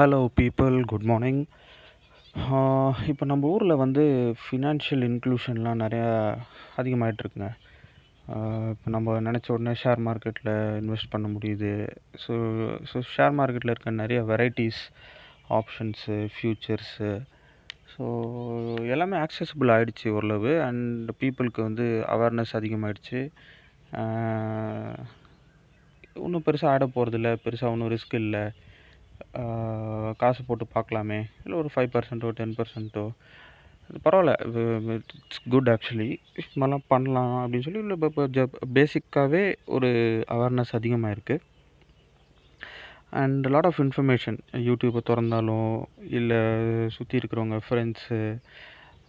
Hello people good morning இப்போ நம்ம ஊரில் வந்து ஃபினான்ஷியல் இன்க்ளூஷன்லாம் நிறையா அதிகமாகிட்ருக்குங்க இப்போ நம்ம நினச்ச உடனே ஷேர் மார்க்கெட்டில் இன்வெஸ்ட் பண்ண முடியுது. ஸோ ஸோ ஷேர் மார்க்கெட்டில் இருக்க நிறைய வெரைட்டிஸ் ஆப்ஷன்ஸு ஃப்யூச்சர்ஸு ஸோ எல்லாமே ஆக்சஸபிள் ஆகிடுச்சு ஓரளவு. அண்ட் பீப்புளுக்கு வந்து அவேர்னஸ் அதிகமாகிடுச்சு ஒன்றும் பெருசாக ஆட போகிறதில்ல பெருசாக ஒன்றும் ரிஸ்க் இல்லை. காசு போட்டு பார்க்கலாமே. இல்லை ஒரு ஃபைவ் பர்சன்ட்டோ டென் பர்சன்ட்டோ பரவாயில்ல. இட்ஸ் குட் ஆக்சுவலி இது மாதிரிலாம் பண்ணலாம் அப்படின்னு சொல்லி இல்லை இப்போ பேசிக்காகவே ஒரு அவேர்னஸ் அதிகமாக இருக்குது அண்ட் லாட் ஆஃப் இன்ஃபர்மேஷன் யூடியூப்பை திறந்தாலும் இல்லை சுற்றி இருக்கிறவங்க ஃப்ரெண்ட்ஸு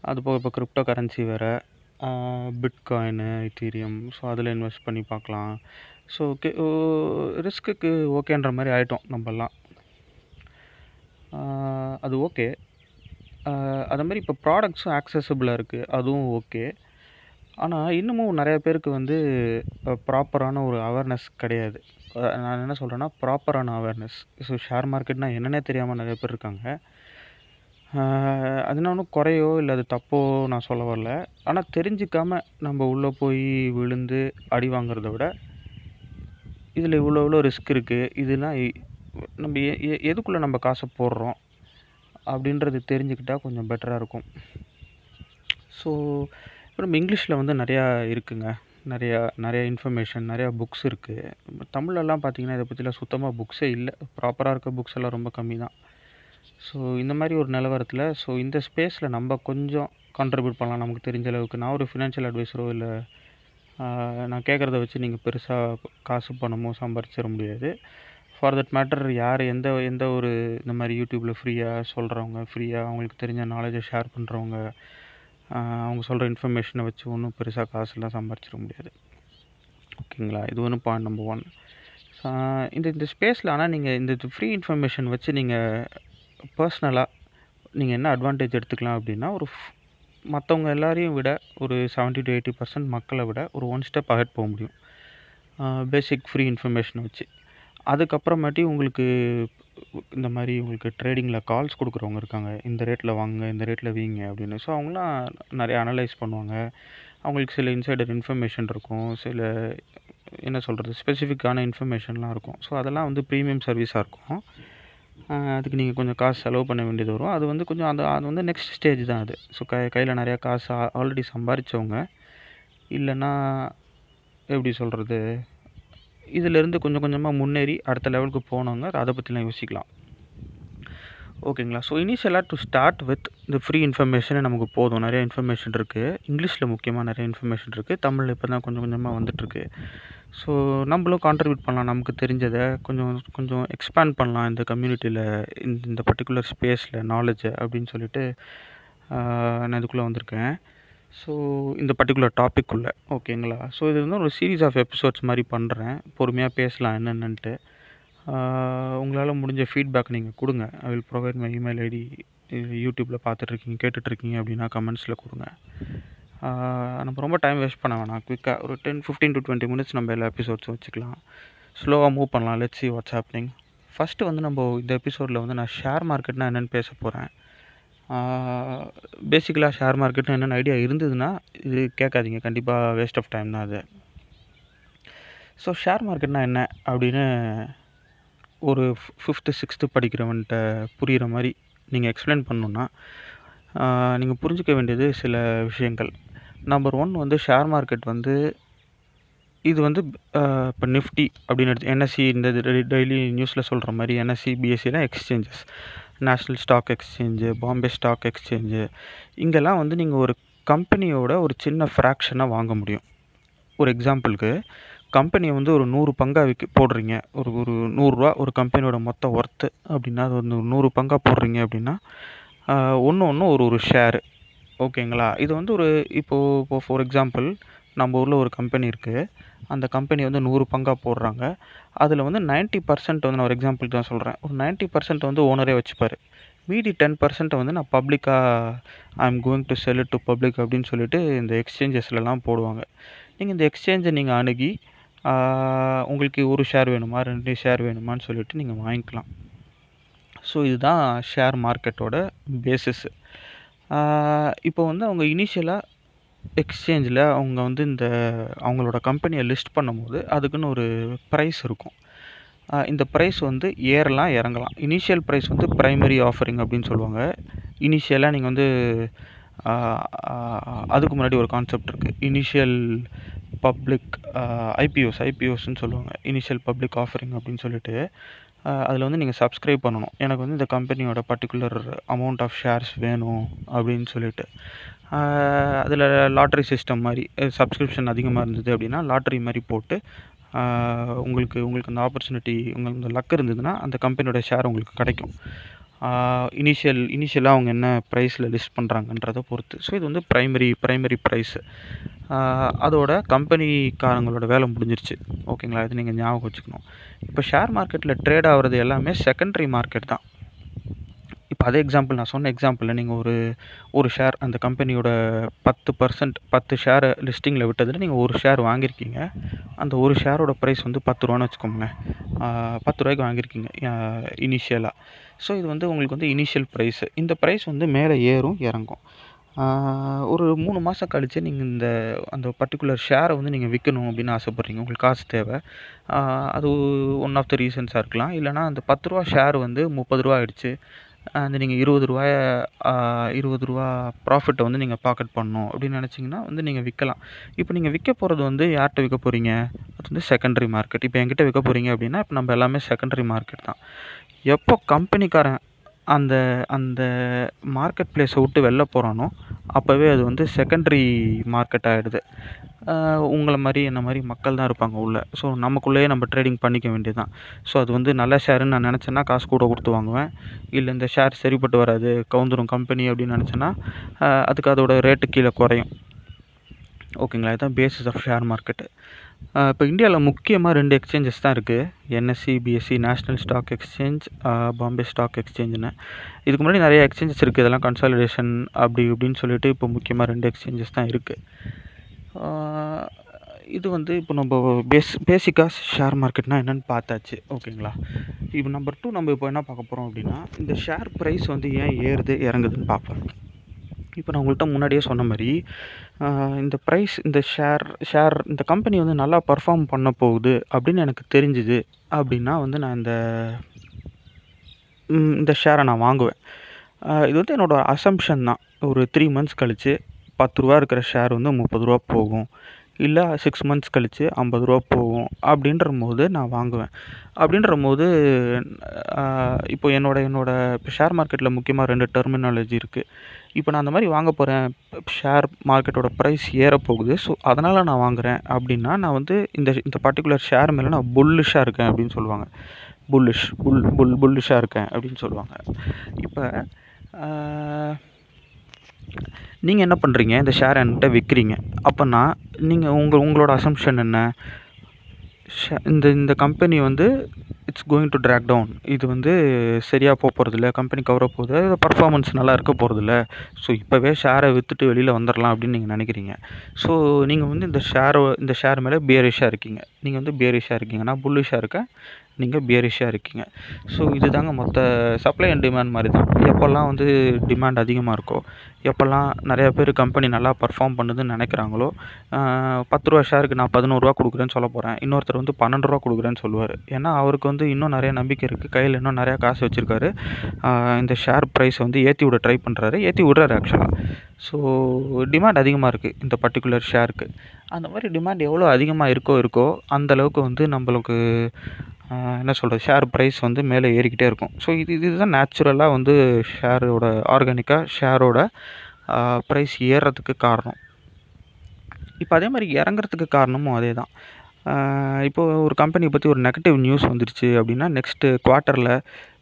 அது போக இப்போ கிரிப்டோ கரன்சி வேறு பிட்காயினு இத்தீரியம் ஸோ அதில் இன்வெஸ்ட் பண்ணி பார்க்கலாம். ஸோ ஓகே ரிஸ்க்குக்கு ஓகேன்ற மாதிரி ஆகிட்டோம் நம்மலாம் அது ஓகே அதை மாதிரி இப்போ ப்ராடக்ட்ஸும் ஆக்சஸபிளாக இருக்குது அதுவும் ஓகே ஆனால் இன்னமும் நிறைய பேருக்கு வந்து ப்ராப்பரான ஒரு அவேர்னஸ் கிடையாது. நான் என்ன சொல்கிறேன்னா ப்ராப்பரான அவேர்னஸ் ஸோ ஷேர் மார்க்கெட்னால் என்னென்னே தெரியாமல் நிறைய பேர் இருக்காங்க. அது நான் ஒன்றும் குறையோ இல்லை அது தப்போ நான் சொல்ல வரல. ஆனால் தெரிஞ்சிக்காமல் நம்ம உள்ளே போய் விழுந்து அடி வாங்குறத விட இதில் இவ்வளோ இவ்வளோ ரிஸ்க் இருக்குது இதெல்லாம் நம்ம எ எ எதுக்குள்ளே நம்ம காசை போடுறோம் அப்படின்றது தெரிஞ்சுக்கிட்டால் கொஞ்சம் பெட்டராக இருக்கும். ஸோ இப்போ நம்ம இங்கிலீஷில் வந்து நிறையா இருக்குங்க. நிறையா நிறையா இன்ஃபர்மேஷன் நிறையா புக்ஸ் இருக்குது தமிழ்லலாம் பார்த்திங்கன்னா இதை பற்றிலாம் சுத்தமாக புக்ஸே இல்லை. ப்ராப்பராக இருக்க புக்ஸ் எல்லாம் ரொம்ப கம்மி தான். ஸோ இந்த மாதிரி ஒரு நிலவரத்தில் ஸோ இந்த ஸ்பேஸில் நம்ம கொஞ்சம் கான்ட்ரிபியூட் பண்ணலாம் நமக்கு தெரிஞ்ச அளவுக்கு. நான் ஒரு ஃபினான்ஷியல் அட்வைஸரோ இல்லை நான் கேட்குறத வச்சு நீங்கள் பெருசாக காசு பணமோ சம்பாரிச்சிட முடியாது. ஃபார் தட் மேட்டர் யார் எந்த எந்த ஒரு இந்த மாதிரி யூடியூப்பில் ஃப்ரீயாக சொல்கிறவங்க ஃப்ரீயாக அவங்களுக்கு தெரிஞ்ச நாலேஜை ஷேர் பண்ணுறவங்க அவங்க சொல்கிற இன்ஃபர்மேஷனை வச்சு ஒன்றும் பெருசாக காசுலாம் சம்பாரிச்சிட முடியாது. ஓகேங்களா? இது ஒன்று பாயிண்ட் நம்பர் ஒன் இந்த இந்த ஸ்பேஸில் ஆனால் நீங்கள் இந்த ஃப்ரீ இன்ஃபர்மேஷன் வச்சு நீங்கள் பர்சனலாக நீங்கள் என்ன அட்வான்டேஜ் எடுத்துக்கலாம் அப்படின்னா ஒரு மற்றவங்க எல்லாரையும் விட ஒரு செவன்ட்டி டு எயிட்டி பர்சன்ட் மக்களை விட ஒரு ஒன் ஸ்டெப் அஹெட் போக முடியும். பேசிக் ஃப்ரீ இன்ஃபர்மேஷனை வச்சு. அதுக்கப்புறமேட்டி உங்களுக்கு இந்த மாதிரி உங்களுக்கு ட்ரேடிங்கில் கால்ஸ் கொடுக்குறவங்க இருக்காங்க. இந்த ரேட்டில் வாங்க இந்த ரேட்டில் வீங்க அப்படின்னு. ஸோ அவங்களாம் நிறைய அனலைஸ் பண்ணுவாங்க. அவங்களுக்கு சில இன்சைடர் இன்ஃபர்மேஷன் இருக்கும். சில என்ன சொல்கிறது ஸ்பெசிஃபிக்கான இன்ஃபர்மேஷன்லாம் இருக்கும். ஸோ அதெல்லாம் வந்து ப்ரீமியம் சர்வீஸாக இருக்கும். அதுக்கு நீங்கள் கொஞ்சம் காசு செலவு பண்ண வேண்டியது வரும். அது வந்து கொஞ்சம் அது அது வந்து நெக்ஸ்ட் ஸ்டேஜ் தான் அது. ஸோ கை கையில் நிறையா காசு ஆல்ரெடி சம்பாரித்தவங்க இல்லைன்னா எப்படி சொல்கிறது இதிலேருந்து கொஞ்சம் கொஞ்சமாக முன்னேறி அடுத்த லெவலுக்கு போனவங்க அதை பற்றிலாம் யோசிக்கலாம். ஓகேங்களா ஸோ இனிஷியலாக டு ஸ்டார்ட் வித் இந்த ஃப்ரீ இன்ஃபர்மேஷனே நமக்கு போதும். நிறைய இன்ஃபர்மேஷன் இருக்குது இங்கிலீஷில் முக்கியமாக நிறைய இன்ஃபர்மேஷன் இருக்குது தமிழில் இப்போ தான் கொஞ்சம் கொஞ்சமாக வந்துட்டுருக்கு ஸோ நம்மளும் கான்ட்ரிபியூட் பண்ணலாம். நமக்கு தெரிஞ்சதை கொஞ்சம் கொஞ்சம் எக்ஸ்பேண்ட் பண்ணலாம். இந்த கம்யூனிட்டியில் இந்த இந்த பர்டிகுலர் ஸ்பேஸில் நாலேஜை அப்படின்னு சொல்லிட்டு நான் இதுக்குள்ளே வந்திருக்கேன். ஸோ இந்த பர்டிகுலர் டாபிக் ஓகேங்களா ஸோ இது வந்து ஒரு சீரீஸ் ஆஃப் எபிசோட்ஸ் மாதிரி பண்ணுறேன் பொறுமையாக பேசலாம் என்னென்னன்ட்டு. உங்களால் முடிஞ்ச ஃபீட்பேக் நீங்கள் கொடுங்க. I will provide my email ID யூடியூப்பில் பார்த்துட்ருக்கீங்க கேட்டுட்ருக்கீங்க அப்படின்னா கமெண்ட்ஸில் கொடுங்க. நம்ம ரொம்ப டைம் வேஸ்ட் பண்ண வேணாம். குயிக்காக ஒரு ten fifteen to twenty minutes நம்ம எல்லா எபிசோட்ஸும் வச்சுக்கலாம். ஸ்லோவாக மூவ் பண்ணலாம். Let's see what's happening first வந்து நம்ம இந்த எபிசோடில் வந்து நான் ஷேர் மார்க்கெட்னா என்னென்னு பேச போகிறேன் பேசிக்கலாக ஷேர் மார்க்கெட்னு என்னென்ன ஐடியா இருந்ததுன்னா இது கேட்காதீங்க. கண்டிப்பாக வேஸ்ட் ஆஃப் டைம் தான் அது. ஸோ ஷேர் மார்க்கெட்னா என்ன அப்படின்னு ஒரு ஃபிஃப்த்து சிக்ஸ்த்து படிக்கிறவன்ட்ட புரிகிற மாதிரி நீங்கள் எக்ஸ்பிளைன் பண்ணணுன்னா நீங்கள் புரிஞ்சிக்க வேண்டியது சில விஷயங்கள். நம்பர் ஒன் வந்து ஷேர் மார்க்கெட் வந்து இது வந்து இப்போ நிஃப்டி அப்படின்னு எடுத்து என்எஸ்சி இந்த டெய்லி நியூஸில் சொல்கிற மாதிரி NSE பிஎஸ்சிலாம் exchanges national stock exchange Bombay stock exchange இங்கெல்லாம் வந்து நீங்கள் ஒரு கம்பெனியோட ஒரு சின்ன ஃப்ராக்ஷனாக வாங்க முடியும். ஒரு எக்ஸாம்பிளுக்கு கம்பெனியை வந்து ஒரு நூறு பங்காக விற்க போடுறீங்க. ஒரு ஒரு நூறுரூவா ஒரு கம்பெனியோட மொத்த ஒர்த்து அப்படின்னா அது வந்து நூறு பங்காக போடுறீங்க அப்படின்னா ஒன்று ஒன்று ஒரு ஒரு ஷேரு ஓகேங்களா இது வந்து ஒரு இப்போது இப்போ ஃபார் எக்ஸாம்பிள் நம்ம ஊரில் ஒரு கம்பெனி இருக்குது அந்த கம்பெனி வந்து நூறு பங்காக போடுறாங்க. அதில் வந்து நைன்ட்டி பர்சன்ட் வந்து நான் ஒரு எக்ஸாம்பிள் தான் சொல்கிறேன் ஒரு நைன்ட்டி பர்சன்ட் வந்து ஓனரே வச்சுப்பார். மீதி டென் பர்சன்ட்டை வந்து நான் பப்ளிக்காக I am going to sell to public அப்படின்னு சொல்லிட்டு இந்த எக்ஸ்சேஞ்சஸ்லலாம் போடுவாங்க. நீங்கள் இந்த எக்ஸ்சேஞ்சை நீங்கள் அணுகி உங்களுக்கு ஒரு ஷேர் வேணுமா ரெண்டு ஷேர் வேணுமான்னு சொல்லிட்டு நீங்கள் வாங்கிக்கலாம். ஸோ இதுதான் ஷேர் மார்க்கெட்டோட பேசிஸ்ஸு இப்போ வந்து அவங்க இனிஷியலாக எக்ஸ்சேஞ்சில் அவங்க வந்து இந்த அவங்களோட கம்பெனியை லிஸ்ட் பண்ணும்போது அதுக்குன்னு ஒரு ப்ரைஸ் இருக்கும். இந்த ப்ரைஸ் வந்து ஏறலாம் இறங்கலாம். இனிஷியல் ப்ரைஸ் வந்து ப்ரைமரி ஆஃபரிங் அப்படின்னு சொல்லுவாங்க. இனிஷியலாக நீங்கள் வந்து அதுக்கு முன்னாடி ஒரு கான்செப்ட் இருக்குது இனிஷியல் பப்ளிக் ஐபிஓஸ் ஐபிஓஸ்ன்னு சொல்லுவாங்க. இனிஷியல் பப்ளிக் ஆஃபரிங் அப்படின்னு சொல்லிட்டு. அதில் வந்து நீங்கள் சப்ஸ்கிரைப் பண்ணணும். எனக்கு வந்து இந்த கம்பெனியோட பர்டிகுலர் அமௌண்ட் ஆஃப் ஷேர்ஸ் வேணும் அப்படின்னு சொல்லிட்டு. அதில் லாட்ரி சிஸ்டம் மாதிரி சப்ஸ்கிரிப்ஷன் அதிகமாக இருந்தது அப்படின்னா லாட்ரி மாதிரி போட்டு உங்களுக்கு உங்களுக்கு அந்த ஆப்பர்ச்சுனிட்டி உங்களுக்கு அந்த லக் இருந்ததுன்னா அந்த கம்பெனியோட ஷேர் உங்களுக்கு கிடைக்கும். இனிஷியல் இனிஷியலாக அவங்க என்ன ப்ரைஸில் லிஸ்ட் பண்ணுறாங்கன்றதை பொறுத்து. ஸோ இது வந்து ப்ரைமரி ப்ரைமரி ப்ரைஸு அதோட கம்பெனிக்காரங்களோட வேலை முடிஞ்சிருச்சு. ஓகேங்களா இது நீங்கள் ஞாபகம் வச்சுக்கணும். இப்போ ஷேர் மார்க்கெட்டில் ட்ரேட் ஆகிறது எல்லாமே செகண்ட்ரி மார்க்கெட் தான். இப்போ அதே எக்ஸாம்பிள் நான் சொன்ன எக்ஸாம்பிளில் நீங்கள் ஒரு ஒரு ஷேர் அந்த கம்பெனியோட பத்து பர்சன்ட் பத்து ஷேரை லிஸ்டிங்கில் விட்டதில் நீங்கள் ஒரு ஷேர் வாங்கியிருக்கீங்க அந்த ஒரு ஷேரோட ப்ரைஸ் வந்து பத்து ரூபான்னு வச்சுக்கோங்களேன். பத்து ரூபாய்க்கு வாங்கியிருக்கீங்க இனிஷியலாக ஸோ இது வந்து உங்களுக்கு வந்து இனிஷியல் ப்ரைஸு இந்த ப்ரைஸ் வந்து மேலே ஏறும் இறங்கும். ஒரு மூணு மாதம் கழித்து நீங்கள் இந்த அந்த பர்டிகுலர் ஷேரை வந்து நீங்கள் விற்கணும் அப்படின்னு ஆசைப்பட்றீங்க. உங்களுக்கு காசு தேவை. அது ஒன் ஆஃப் த ரீசன்ஸாக இருக்கலாம். இல்லைனா அந்த பத்து ரூபா ஷேர் வந்து முப்பது ரூபா ஆகிடுச்சு அந்த நீங்கள் இருபது ரூபாய இருபது ரூபா ப்ராஃபிட்டை வந்து நீங்கள் பாக்கெட் பண்ணணும். அப்படின்னு நினச்சிங்கன்னா வந்து நீங்கள் விற்கலாம் இப்போ நீங்கள் விற்க போகிறது வந்து யார்கிட்ட விற்க போகிறீங்க அது வந்து செகண்டரி மார்க்கெட் இப்போ என்கிட்ட விற்க போகிறீங்க அப்படின்னா இப்போ நம்ம எல்லாமே செகண்டரி மார்க்கெட் தான். எப்போ கம்பெனிக்காரன் அந்த அந்த மார்க்கெட் பிளேஸை விட்டு வெளில போகிறானோ அப்போவே அது வந்து செகண்டரி மார்க்கெட் ஆகிடுது உங்களை மாதிரி என்ன மாதிரி மக்கள் தான் இருப்பாங்க உள்ளே. ஸோ நமக்குள்ளேயே நம்ம ட்ரேடிங் பண்ணிக்க வேண்டியது தான் ஸோ அது வந்து நல்ல ஷேருன்னு நான் நினச்சேன்னா காசு கூட கொடுத்து வாங்குவேன். இல்லை இந்த ஷேர் சரிப்பட்டு வராது கவுந்துரும் கம்பெனி அப்படின்னு நினச்சேன்னா அதுக்கு அதோட ரேட்டு கீழே குறையும். ஓகேங்களா இதுதான் பேசிஸ் ஆஃப் ஷேர் மார்க்கெட்டு இப்போ இந்தியாவில் முக்கியமாக ரெண்டு எக்ஸ்சேஞ்சஸ் தான் இருக்குது NSE BSE national stock exchange Bombay stock எக்ஸ்சேஞ்சுன்னு இதுக்கு முன்னாடி நிறைய எக்ஸ்சேஞ்சஸ் இருக்குது இதெல்லாம் கன்சாலிடேஷன் அப்படி இப்படின்னு சொல்லிட்டு இப்போ முக்கியமாக ரெண்டு எக்ஸ்சேஞ்சஸ் தான் இருக்குது இது வந்து இப்போ நம்ம பேஸ் பேசிக்காக ஷேர் மார்க்கெட்னா என்னென்னு பார்த்தாச்சு. ஓகேங்களா? இப்போ நம்பர் டூ நம்ம இப்போ என்ன பார்க்க போகிறோம் அப்படின்னா இந்த ஷேர் ப்ரைஸ் வந்து ஏன் ஏறுது இறங்குதுன்னு பார்ப்போம். இப்போ நான் உங்கள்கிட்ட முன்னாடியே சொன்ன மாதிரி இந்த ப்ரைஸ் இந்த ஷேர் ஷேர் இந்த கம்பெனி வந்து நல்லா பர்ஃபார்ம் பண்ண போகுது அப்படின்னு எனக்கு தெரிஞ்சுது அப்படின்னா வந்து நான் இந்த இந்த ஷேரை நான் வாங்குவேன். இது வந்து என்னோடய அசம்ஷன் தான். ஒரு த்ரீ மந்த்ஸ் கழித்து பத்து ரூபா இருக்கிற ஷேர் வந்து முப்பது ரூபா போகும். இல்லை சிக்ஸ் மந்த்ஸ் கழித்து ஐம்பது ரூபா போகும். அப்படின்ற போது நான் வாங்குவேன். அப்படின்ற போது இப்போ என்னோட என்னோட இப்போ ஷேர் மார்க்கெட்டில் முக்கியமாக ரெண்டு டெர்மினாலஜி இருக்குது இப்போ நான் அந்த மாதிரி வாங்க போகிறேன் ஷேர் மார்க்கெட்டோட ப்ரைஸ் ஏறப்போகுது ஸோ அதனால் நான் வாங்குகிறேன் அப்படின்னா நான் வந்து இந்த இந்த பர்டிகுலர் ஷேர் மேலே நான் புல்லிஷாக இருக்கேன் அப்படின்னு சொல்லுவாங்க. புல்லிஷ் புல் புல் புல்லிஷாக இருக்கேன் அப்படின்னு சொல்லுவாங்க. இப்போ நீங்கள் என்ன பண்ணுறீங்க இந்த ஷேர் என்கிட்ட விற்கிறீங்க அப்போனா நீங்கள் உங்கள் உங்களோட அசம்ஷன் என்ன? இந்த இந்த கம்பெனி வந்து it's going to track down இது வந்து சரியாக போக போகிறதில்ல கம்பெனி கவர போகுது. பர்ஃபார்மன்ஸ் நல்லா இருக்க போகிறதில்ல ஸோ இப்போவே ஷேரை விற்றுட்டு வெளியில் வந்துடலாம் அப்படின்னு நீங்கள் நினைக்கிறீங்க. ஸோ நீங்கள் வந்து இந்த ஷேரை இந்த ஷேர் மேலே பியரிஷாக இருக்கீங்க. நீங்கள் வந்து பியரிஷாக இருக்கீங்க நான் புல்லிஷாக இருக்கேன் நீங்கள் பியரிஷாக இருக்கீங்க. ஸோ இது தாங்க மொத்த சப்ளை அண்ட் டிமாண்ட் மாதிரி தான் எப்போல்லாம் வந்து டிமாண்ட் அதிகமாக இருக்கோ எப்போல்லாம் நிறையா பேர் கம்பெனி நல்லா பர்ஃபார்ம் பண்ணுதுன்னு நினைக்கிறாங்களோ பத்து ரூபா ஷேருக்கு நான் பதினோருவா கொடுக்குறேன்னு சொல்ல போகிறேன் இன்னொருத்தர் வந்து பன்னெண்டு ரூபா கொடுக்குறேன்னு சொல்லுவார். ஏன்னா அவருக்கு வந்து இன்னும் நிறைய நம்பிக்கை இருக்குது கையில் இன்னும் நிறையா காசு வச்சுருக்காரு. இந்த ஷேர் ப்ரைஸ் வந்து ஏற்றி விட ட்ரை பண்ணுறாரு ஏற்றி விட்றாரு ஆக்சுவலாக ஸோ டிமாண்ட் அதிகமாக இருக்குது இந்த பர்டிகுலர் ஷேருக்கு அந்த மாதிரி டிமாண்ட் எவ்வளோ அதிகமாக இருக்கோ இருக்கோ அந்தளவுக்கு வந்து நம்மளுக்கு என்ன சொல்கிறது ஷேர் ப்ரைஸ் வந்து மேலே ஏறிக்கிட்டே இருக்கும். ஸோ இது இதுதான் நேச்சுரலாக வந்து ஷேரோட ஆர்கானிக்காக ஷேரோட ப்ரைஸ் ஏறுறதுக்கு காரணம். இப்போ அதே மாதிரி இறங்குறதுக்கு காரணமும் அதே தான். இப்போது ஒரு கம்பெனியை பற்றி ஒரு நெகட்டிவ் நியூஸ் வந்துருச்சு அப்படின்னா நெக்ஸ்ட்டு குவார்ட்டரில்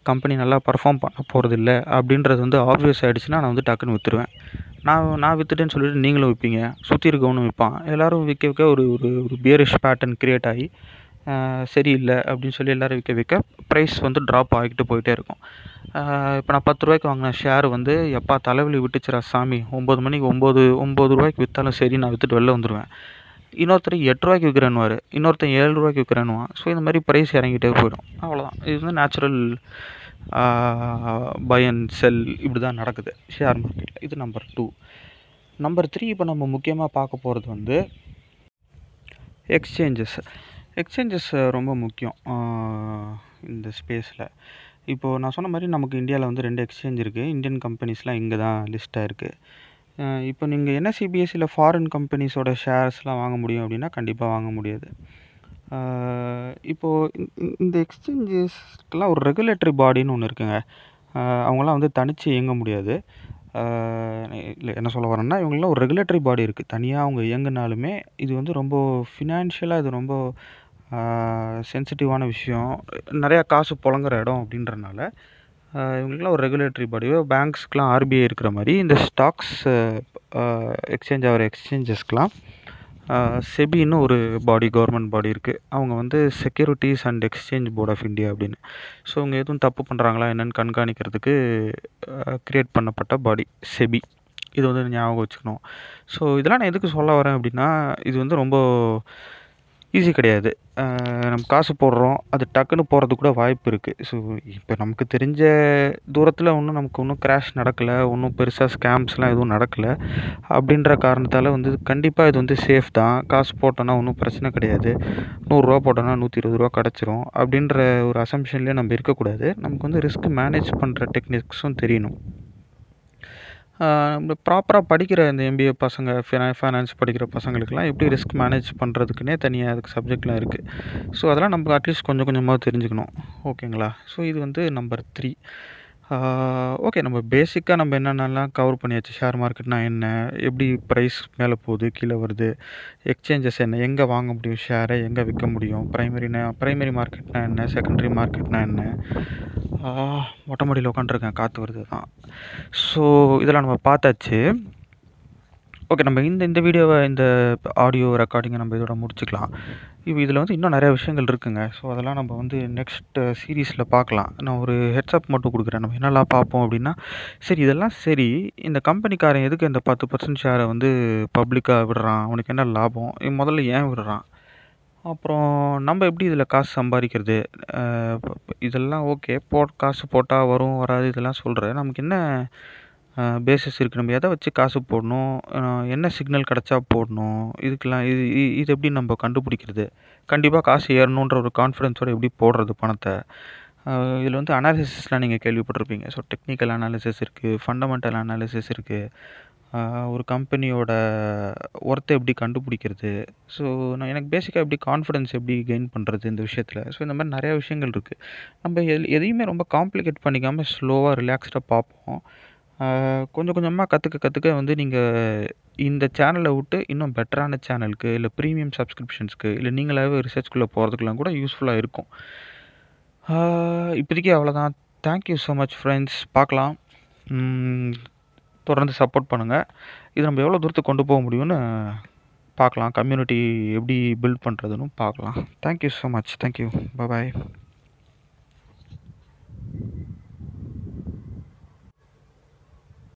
கம்பெனி நல்லா பர்ஃபார்ம் பண்ண போகிறதில்ல அப்படின்றது வந்து ஆப்வியஸ் ஆகிடுச்சுன்னா நான் வந்து டக்குன்னு விற்றுருவேன் நான் நான் விற்றுட்டேன்னு சொல்லிட்டு நீங்களும் விற்பீங்க சுற்றி இருக்கவனும் விற்பான் எல்லோரும் விற்க விற்க ஒரு ஒரு ஒரு பியரிஷ் பேட்டர்ன் க்ரியேட் ஆகி சரியில்லை அப்படின்னு சொல்லி எல்லோரும் விற்க விற்க ப்ரைஸ் வந்து ட்ராப் ஆகிக்கிட்டு போயிட்டே இருக்கும். இப்போ நான் பத்து ரூபாய்க்கு வாங்கின ஷேர் வந்து எப்பா தலைவலி விட்டுச்சுரா சாமி. ஒம்பது மணிக்கு ஒம்பது ஒம்பது ரூபாய்க்கு விற்றாலும் சரி நான் விற்றுட்டு வெளில வந்துடுவேன் இன்னொருத்தர் எட்டு ரூபாய்க்கு விற்கிறேன்னுவார் இன்னொருத்தன் ஏழு ரூபாய்க்கு விற்கிறேன்னுவான் ஸோ இந்த மாதிரி ப்ரைஸ் இறங்கிட்டே போயிடும். அவ்வளோதான் இது வந்து நேச்சுரல் பை அண்ட் செல் இப்படி தான் நடக்குது. ஷேர் மார்க்கெட்டில் இது நம்பர் டூ நம்பர் த்ரீ இப்போ நம்ம முக்கியமாக பார்க்க போகிறது வந்து எக்ஸ்சேஞ்சஸ் எக்ஸ்சேஞ்சஸ் ரொம்ப முக்கியம். இந்த ஸ்பேஸில். இப்போது நான் சொன்ன மாதிரி நமக்கு இந்தியாவில் வந்து ரெண்டு எக்ஸ்சேஞ்ச் இருக்குது இந்தியன் கம்பெனிஸ்லாம் இங்கே தான் லிஸ்ட் ஆகிருக்கு இப்போ நீங்கள் என்எஸ்சிபிஎஸ்சியில் ஃபாரின் கம்பெனிஸோட ஷேர்ஸ்லாம் வாங்க முடியும் அப்படின்னா கண்டிப்பாக வாங்க முடியாது. இப்போது இந்த எக்ஸ்சேஞ்சஸ்க்கெலாம் ஒரு ரெகுலேட்டரி பாடின்னு ஒன்று இருக்குங்க. அவங்களாம் வந்து தனித்து இயங்க முடியாது. இல்லை என்ன சொல்ல வரேன்னா இவங்களாம் ஒரு ரெகுலேட்டரி பாடி இருக்குது தனியாக அவங்க இயங்குனாலுமே இது வந்து ரொம்ப ஃபினான்ஷியலாக இது ரொம்ப சென்சிட்டிவான விஷயம். நிறையா காசு புழங்குற இடம் அப்படின்றனால இவங்களுக்குலாம் ஒரு ரெகுலேட்டரி பாடி பேங்க்ஸ்க்கெலாம் ஆர்பிஐ இருக்கிற மாதிரி இந்த ஸ்டாக்ஸ் எக்ஸ்சேஞ்ச் ஆகிற எக்ஸ்சேஞ்சஸ்க்கெலாம் செபின்னு ஒரு பாடி கவர்மெண்ட் பாடி இருக்குது அவங்க வந்து securities and exchange board of India அப்படின்னு. ஸோ அவங்க எதுவும் தப்பு பண்ணுறாங்களா என்னென்னு கண்காணிக்கிறதுக்கு க்ரியேட் பண்ணப்பட்ட பாடி செபி. இது வந்து ஞாபகம் வச்சுக்கணும். ஸோ இதெல்லாம் நான் எதுக்கு சொல்ல வரேன் அப்படின்னா இது வந்து ரொம்ப ஈஸி கிடையாது. நம்ம காசு போடுறோம். அது டக்குன்னு போகிறதுக்கு கூட வாய்ப்பு இருக்குது ஸோ இப்போ நமக்கு தெரிஞ்ச தூரத்தில் ஒன்றும் நமக்கு ஒன்றும் கிராஷ் நடக்கலை. ஒன்றும் பெருசாக ஸ்கேம்ஸ்லாம் எதுவும் நடக்கலை. அப்படின்ற காரணத்தால் வந்து கண்டிப்பாக இது வந்து சேஃப் தான். காசு போட்டோன்னா ஒன்றும் பிரச்சனை கிடையாது. நூறுரூவா போட்டோன்னா நூற்றி இருபது ரூபா கிடச்சிரும். அப்படின்ற ஒரு அசம்ஷன்லேயே நம்ம இருக்கக்கூடாது. நமக்கு வந்து ரிஸ்க் மேனேஜ் பண்ணுற டெக்னிக்ஸும் தெரியணும். ப்ராப்பராக படிக்கிற இந்த எம்பிஏ பசங்க ஃபினா ஃபைனான்ஸ் படிக்கிற பசங்களுக்கெல்லாம் எப்படி ரிஸ்க் மேனேஜ் பண்ணுறதுக்குன்னே தனியாக அதுக்கு சப்ஜெக்ட்லாம் இருக்குது ஸோ அதெல்லாம் நம்ம அட்லீஸ்ட் கொஞ்சம் கொஞ்சமாக தெரிஞ்சுக்கணும். ஓகேங்களா ஸோ இது வந்து நம்பர் த்ரீ ஓகே நம்ம பேசிக்காக நம்ம என்னென்னலாம் கவர் பண்ணியாச்சு? ஷேர் மார்க்கெட்னா என்ன? எப்படி ப்ரைஸ் மேலே போகுது? கீழே வருது? எக்ஸ்சேஞ்சஸ் என்ன? எங்கே வாங்க முடியும்? ஷேரை எங்கே விற்க முடியும்? ப்ரைமரினா ப்ரைமரி மார்க்கெட்னா என்ன? செகண்டரி மார்க்கெட்னா என்ன? மொட்டை மாடியில் உட்காந்துருக்கேன் காற்று வருது தான் ஸோ இதெல்லாம் நம்ம பார்த்தாச்சு. ஓகே நம்ம இந்த இந்த வீடியோவை இந்த ஆடியோ ரெக்கார்டிங்கை நம்ம இதோட முடிச்சுக்கலாம். இப்போ இதில் வந்து இன்னும் நிறைய விஷயங்கள் இருக்குங்க. ஸோ அதெல்லாம் நம்ம வந்து நெக்ஸ்ட் சீரீஸில் பார்க்கலாம். நான் ஒரு ஹெட்ஸ்அப் மட்டும் கொடுக்குறேன். நம்ம என்னெல்லாம் பார்ப்போம் அப்படின்னா சரி இதெல்லாம் சரி. இந்த கம்பெனிக்காரன் எதுக்கு இந்த பத்து பர்சன்ட் ஷேரை வந்து பப்ளிக்காக விடுறான்? அவனுக்கு என்ன லாபம்? முதல்ல ஏன் விடுறான்? அப்புறம் நம்ம எப்படி இதில் காசு சம்பாதிக்கிறது? இதெல்லாம் ஓகே. போ காசு போட்டால் வரும் வராது இதெல்லாம் சொல்கிறேன் நமக்கு என்ன பேசிஸ் இருக்குது நம்ம எதை வச்சு காசு போடணும்? என்ன சிக்னல் கிடச்சா போடணும்? இதுக்கெல்லாம் இது இது எப்படி நம்ம கண்டுபிடிக்கிறது? கண்டிப்பாக காசு ஏறணுன்ற ஒரு கான்ஃபிடென்ஸோடு எப்படி போடுறது பணத்தை? இதில் வந்து அனாலிசிஸ்லாம் நீங்கள் கேள்விப்பட்டிருப்பீங்க. ஸோ டெக்னிக்கல் அனாலிசிஸ் இருக்குது ஃபண்டமெண்டல் அனாலிசிஸ் இருக்குது ஒரு கம்பெனியோட ஒர்த்தை எப்படி கண்டுபிடிக்கிறது? ஸோ நான் எனக்கு பேசிக்காக எப்படி கான்ஃபிடென்ஸ் எப்படி கெயின் பண்ணுறது இந்த விஷயத்தில்? ஸோ இந்த மாதிரி நிறையா விஷயங்கள் இருக்குது நம்ம எது எதையுமே ரொம்ப காம்ப்ளிகேட் பண்ணிக்காமல் ஸ்லோவாக ரிலாக்ஸ்டாக பார்ப்போம். கொஞ்சம் கொஞ்சமாக கற்றுக்க கற்றுக்க வந்து நீங்கள் இந்த சேனலை விட்டு இன்னும் பெட்டரான சேனலுக்கு இல்லை ப்ரீமியம் சப்ஸ்கிரிப்ஷன்ஸ்க்கு இல்லை நீங்களாகவே ரிசர்ச்குள்ளே போகிறதுக்குலாம் கூட யூஸ்ஃபுல்லாக இருக்கும். இப்போதைக்கு அவ்வளோதான் தேங்க்யூ ஸோ மச் ஃப்ரெண்ட்ஸ் பார்க்கலாம். தொடர்ந்து சப்போர்ட் பண்ணுங்கள் இது நம்ம எவ்வளோ தூரத்துக்கு கொண்டு போக முடியும்னு பார்க்கலாம். கம்யூனிட்டி எப்படி பில்ட் பண்ணுறதுன்னு பார்க்கலாம். Thank you so much thank you bye